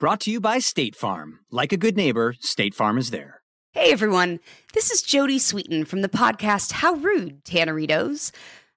Brought to you by State Farm. Like a good neighbor, State Farm is there. Hey everyone, this is Jodie Sweetin from the podcast How Rude, Tanneritos.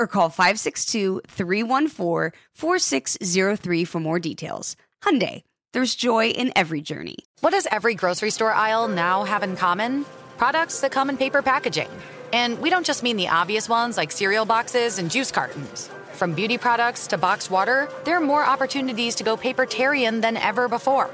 or call 562-314-4603 for more details. Hyundai, there's joy in every journey. What does every grocery store aisle now have in common? Products that come in paper packaging. And we don't just mean the obvious ones like cereal boxes and juice cartons. From beauty products to boxed water, there are more opportunities to go papertarian than ever before.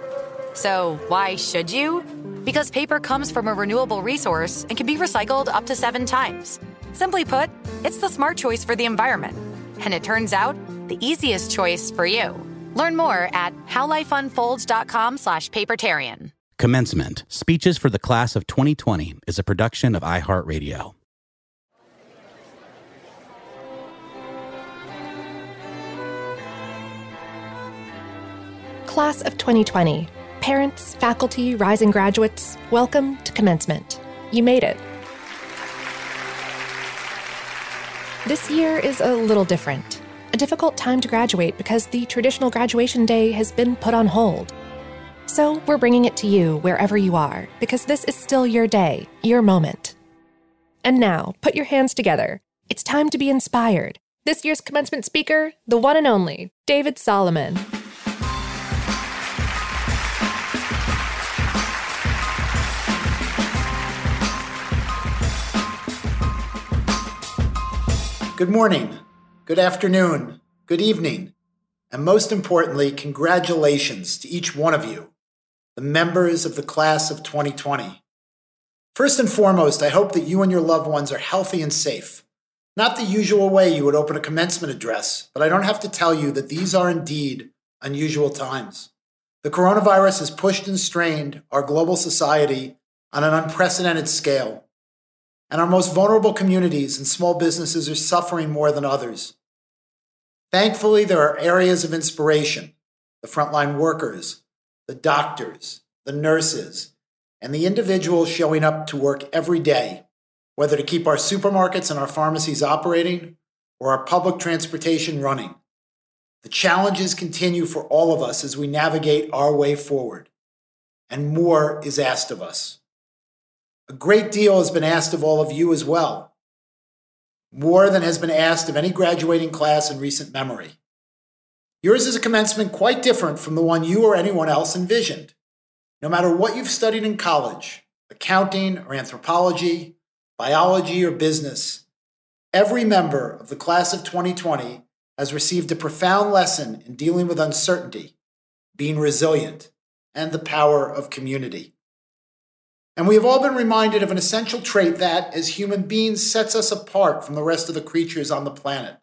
So, why should you? Because paper comes from a renewable resource and can be recycled up to seven times. Simply put, it's the smart choice for the environment. And it turns out, the easiest choice for you. Learn more at howlifeunfolds.com slash papertarian. Commencement Speeches for the Class of 2020 is a production of iHeartRadio. Class of 2020. Parents, faculty, rising graduates, welcome to commencement. You made it. This year is a little different. A difficult time to graduate because the traditional graduation day has been put on hold. So we're bringing it to you wherever you are because this is still your day, your moment. And now, put your hands together. It's time to be inspired. This year's commencement speaker, the one and only, David Solomon. Good morning, good afternoon, good evening, and most importantly, congratulations to each one of you, the members of the class of 2020. First and foremost, I hope that you and your loved ones are healthy and safe. Not the usual way you would open a commencement address, but I don't have to tell you that these are indeed unusual times. The coronavirus has pushed and strained our global society on an unprecedented scale and our most vulnerable communities and small businesses are suffering more than others. Thankfully, there are areas of inspiration the frontline workers, the doctors, the nurses, and the individuals showing up to work every day, whether to keep our supermarkets and our pharmacies operating or our public transportation running. The challenges continue for all of us as we navigate our way forward, and more is asked of us. A great deal has been asked of all of you as well, more than has been asked of any graduating class in recent memory. Yours is a commencement quite different from the one you or anyone else envisioned. No matter what you've studied in college accounting or anthropology, biology or business every member of the class of 2020 has received a profound lesson in dealing with uncertainty, being resilient, and the power of community. And we have all been reminded of an essential trait that, as human beings, sets us apart from the rest of the creatures on the planet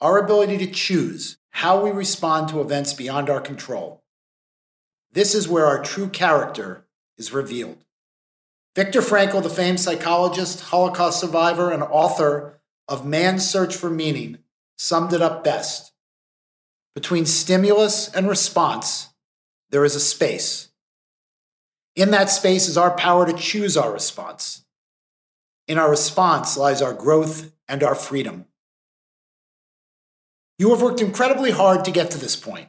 our ability to choose how we respond to events beyond our control. This is where our true character is revealed. Viktor Frankl, the famed psychologist, Holocaust survivor, and author of Man's Search for Meaning, summed it up best. Between stimulus and response, there is a space. In that space is our power to choose our response. In our response lies our growth and our freedom. You have worked incredibly hard to get to this point.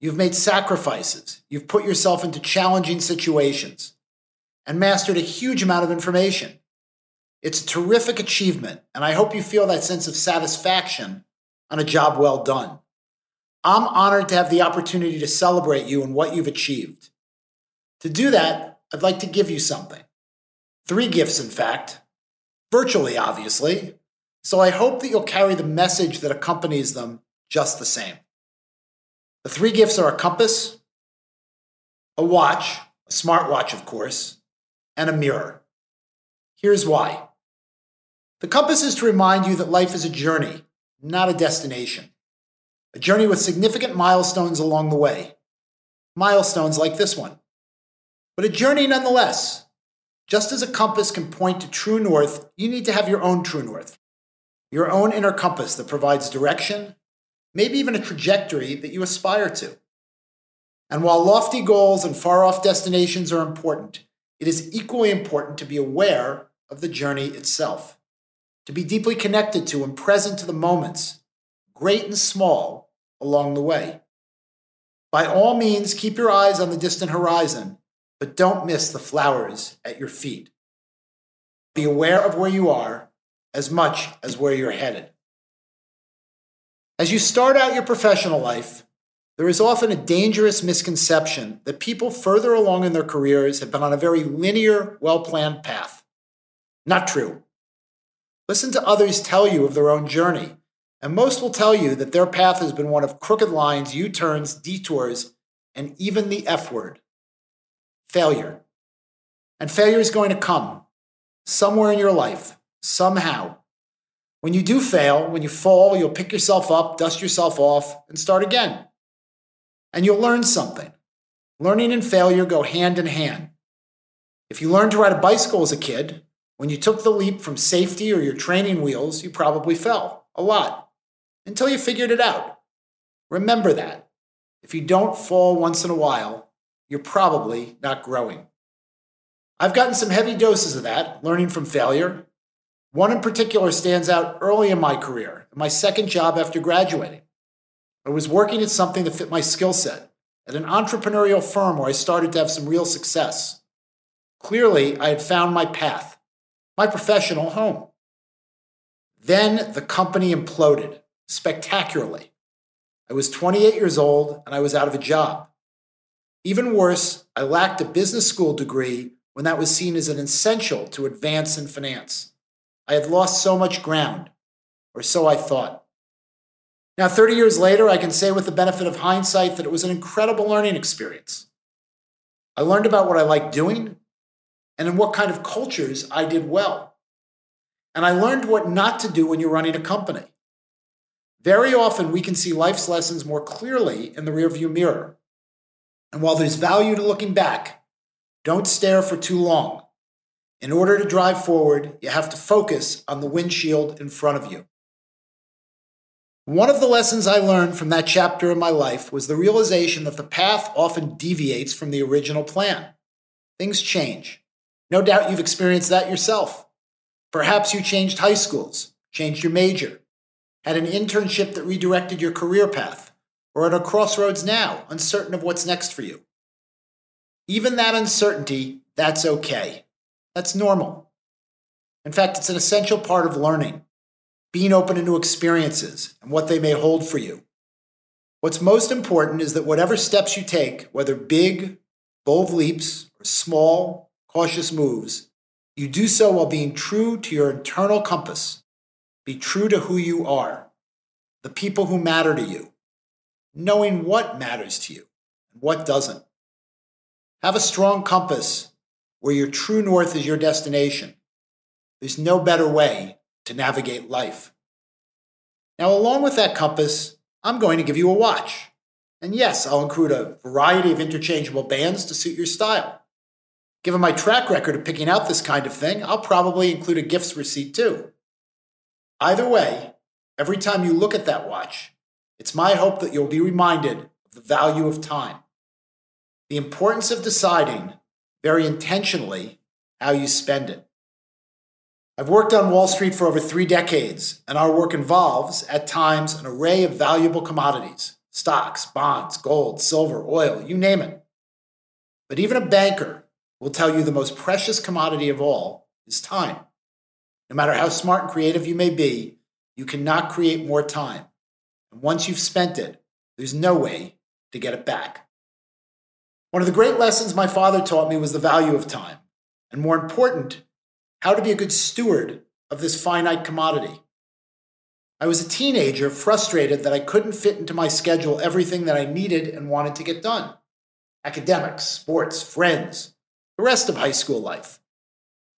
You've made sacrifices. You've put yourself into challenging situations and mastered a huge amount of information. It's a terrific achievement, and I hope you feel that sense of satisfaction on a job well done. I'm honored to have the opportunity to celebrate you and what you've achieved. To do that, I'd like to give you something. Three gifts, in fact, virtually, obviously. So I hope that you'll carry the message that accompanies them just the same. The three gifts are a compass, a watch, a smartwatch, of course, and a mirror. Here's why. The compass is to remind you that life is a journey, not a destination. A journey with significant milestones along the way. Milestones like this one. But a journey nonetheless. Just as a compass can point to true north, you need to have your own true north. Your own inner compass that provides direction, maybe even a trajectory that you aspire to. And while lofty goals and far off destinations are important, it is equally important to be aware of the journey itself to be deeply connected to and present to the moments, great and small, along the way. By all means, keep your eyes on the distant horizon, but don't miss the flowers at your feet. Be aware of where you are as much as where you're headed. As you start out your professional life, there is often a dangerous misconception that people further along in their careers have been on a very linear, well planned path. Not true. Listen to others tell you of their own journey, and most will tell you that their path has been one of crooked lines, U turns, detours, and even the F word failure. And failure is going to come somewhere in your life, somehow. When you do fail, when you fall, you'll pick yourself up, dust yourself off, and start again. And you'll learn something. Learning and failure go hand in hand. If you learned to ride a bicycle as a kid, when you took the leap from safety or your training wheels, you probably fell a lot until you figured it out. Remember that. If you don't fall once in a while, you're probably not growing. I've gotten some heavy doses of that, learning from failure. One in particular stands out early in my career, my second job after graduating. I was working at something that fit my skill set, at an entrepreneurial firm where I started to have some real success. Clearly, I had found my path my professional home. Then the company imploded spectacularly. I was 28 years old and I was out of a job. Even worse, I lacked a business school degree when that was seen as an essential to advance in finance. I had lost so much ground, or so I thought. Now, 30 years later, I can say with the benefit of hindsight that it was an incredible learning experience. I learned about what I liked doing and in what kind of cultures I did well. And I learned what not to do when you're running a company. Very often, we can see life's lessons more clearly in the rearview mirror. And while there's value to looking back, don't stare for too long. In order to drive forward, you have to focus on the windshield in front of you. One of the lessons I learned from that chapter in my life was the realization that the path often deviates from the original plan. Things change. No doubt you've experienced that yourself. Perhaps you changed high schools, changed your major, had an internship that redirected your career path, or at a crossroads now, uncertain of what's next for you. Even that uncertainty, that's okay. That's normal. In fact, it's an essential part of learning, being open to new experiences and what they may hold for you. What's most important is that whatever steps you take, whether big, bold leaps, or small, cautious moves, you do so while being true to your internal compass. Be true to who you are, the people who matter to you, knowing what matters to you and what doesn't. Have a strong compass where your true north is your destination. There's no better way to navigate life. Now, along with that compass, I'm going to give you a watch. And yes, I'll include a variety of interchangeable bands to suit your style. Given my track record of picking out this kind of thing, I'll probably include a gifts receipt too. Either way, every time you look at that watch, it's my hope that you'll be reminded of the value of time, the importance of deciding very intentionally how you spend it. I've worked on Wall Street for over three decades, and our work involves, at times, an array of valuable commodities stocks, bonds, gold, silver, oil, you name it. But even a banker will tell you the most precious commodity of all is time. No matter how smart and creative you may be, you cannot create more time. And once you've spent it, there's no way to get it back. One of the great lessons my father taught me was the value of time, and more important, how to be a good steward of this finite commodity. I was a teenager frustrated that I couldn't fit into my schedule everything that I needed and wanted to get done academics, sports, friends, the rest of high school life.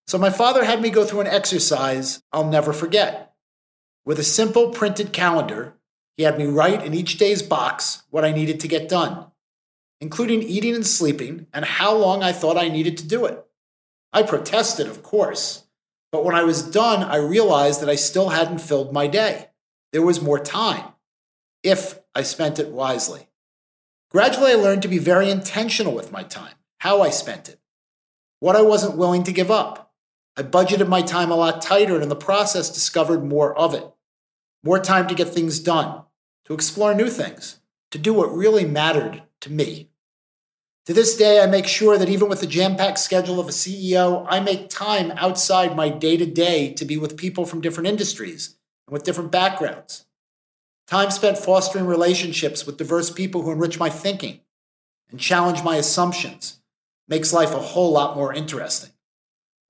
So my father had me go through an exercise I'll never forget. With a simple printed calendar, he had me write in each day's box what I needed to get done, including eating and sleeping and how long I thought I needed to do it. I protested, of course, but when I was done, I realized that I still hadn't filled my day. There was more time, if I spent it wisely. Gradually, I learned to be very intentional with my time, how I spent it, what I wasn't willing to give up. I budgeted my time a lot tighter and in the process discovered more of it. More time to get things done, to explore new things, to do what really mattered to me. To this day, I make sure that even with the jam packed schedule of a CEO, I make time outside my day to day to be with people from different industries and with different backgrounds. Time spent fostering relationships with diverse people who enrich my thinking and challenge my assumptions makes life a whole lot more interesting.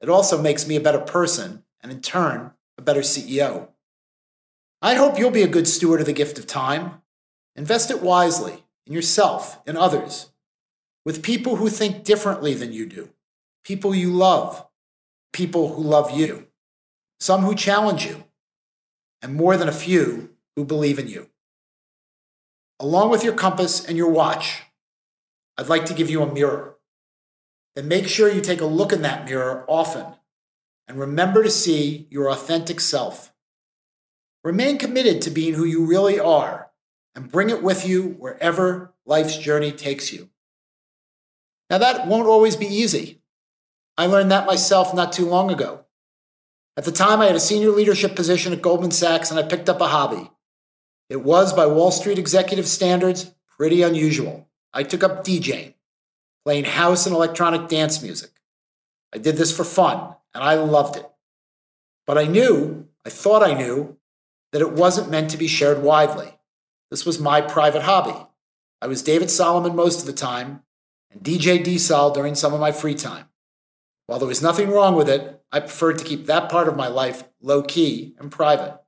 It also makes me a better person and, in turn, a better CEO. I hope you'll be a good steward of the gift of time. Invest it wisely in yourself and others, with people who think differently than you do, people you love, people who love you, some who challenge you, and more than a few who believe in you. Along with your compass and your watch, I'd like to give you a mirror. Then make sure you take a look in that mirror often and remember to see your authentic self. Remain committed to being who you really are and bring it with you wherever life's journey takes you. Now, that won't always be easy. I learned that myself not too long ago. At the time, I had a senior leadership position at Goldman Sachs and I picked up a hobby. It was, by Wall Street executive standards, pretty unusual. I took up DJing, playing house and electronic dance music. I did this for fun, and I loved it. But I knew, I thought I knew, that it wasn't meant to be shared widely. This was my private hobby. I was David Solomon most of the time, and DJ D-Sol during some of my free time. While there was nothing wrong with it, I preferred to keep that part of my life low key and private.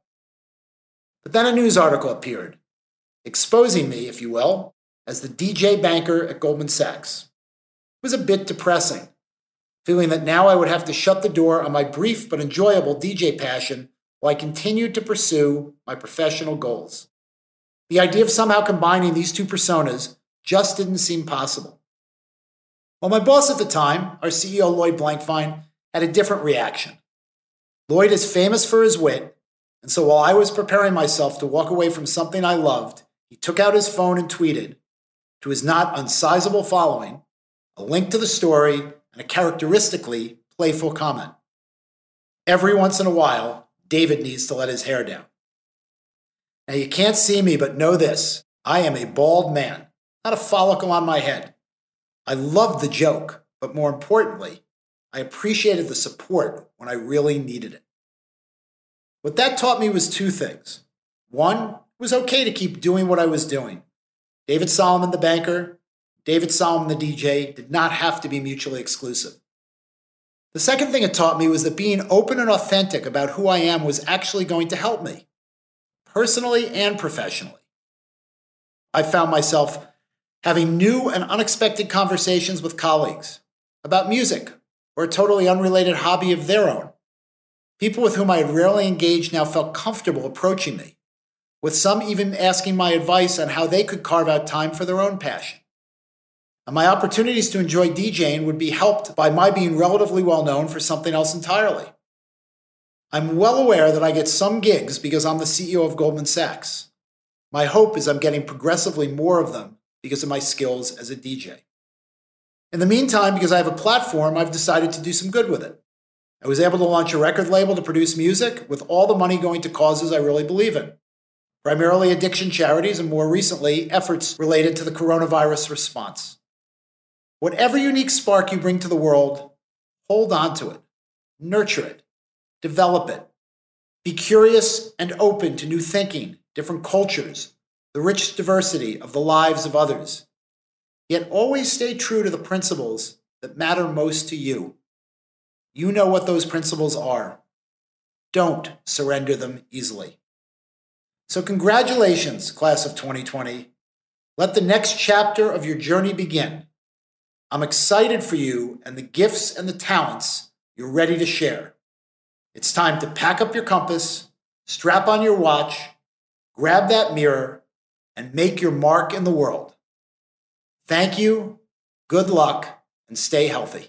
But then a news article appeared, exposing me, if you will, as the DJ banker at Goldman Sachs. It was a bit depressing, feeling that now I would have to shut the door on my brief but enjoyable DJ passion while I continued to pursue my professional goals. The idea of somehow combining these two personas just didn't seem possible. Well, my boss at the time, our CEO Lloyd Blankfein, had a different reaction. Lloyd is famous for his wit, and so while I was preparing myself to walk away from something I loved, he took out his phone and tweeted to his not unsizable following a link to the story and a characteristically playful comment. Every once in a while, David needs to let his hair down. Now, you can't see me, but know this I am a bald man, not a follicle on my head. I loved the joke, but more importantly, I appreciated the support when I really needed it. What that taught me was two things. One, it was okay to keep doing what I was doing. David Solomon, the banker, David Solomon, the DJ, did not have to be mutually exclusive. The second thing it taught me was that being open and authentic about who I am was actually going to help me, personally and professionally. I found myself having new and unexpected conversations with colleagues about music or a totally unrelated hobby of their own. People with whom I had rarely engaged now felt comfortable approaching me, with some even asking my advice on how they could carve out time for their own passion and my opportunities to enjoy DJing would be helped by my being relatively well known for something else entirely. I'm well aware that I get some gigs because I'm the CEO of Goldman Sachs. My hope is I'm getting progressively more of them because of my skills as a DJ. In the meantime, because I have a platform, I've decided to do some good with it. I was able to launch a record label to produce music with all the money going to causes I really believe in, primarily addiction charities and more recently, efforts related to the coronavirus response. Whatever unique spark you bring to the world, hold on to it, nurture it, develop it. Be curious and open to new thinking, different cultures, the rich diversity of the lives of others. Yet always stay true to the principles that matter most to you. You know what those principles are. Don't surrender them easily. So, congratulations, class of 2020. Let the next chapter of your journey begin. I'm excited for you and the gifts and the talents you're ready to share. It's time to pack up your compass, strap on your watch, grab that mirror, and make your mark in the world. Thank you, good luck, and stay healthy.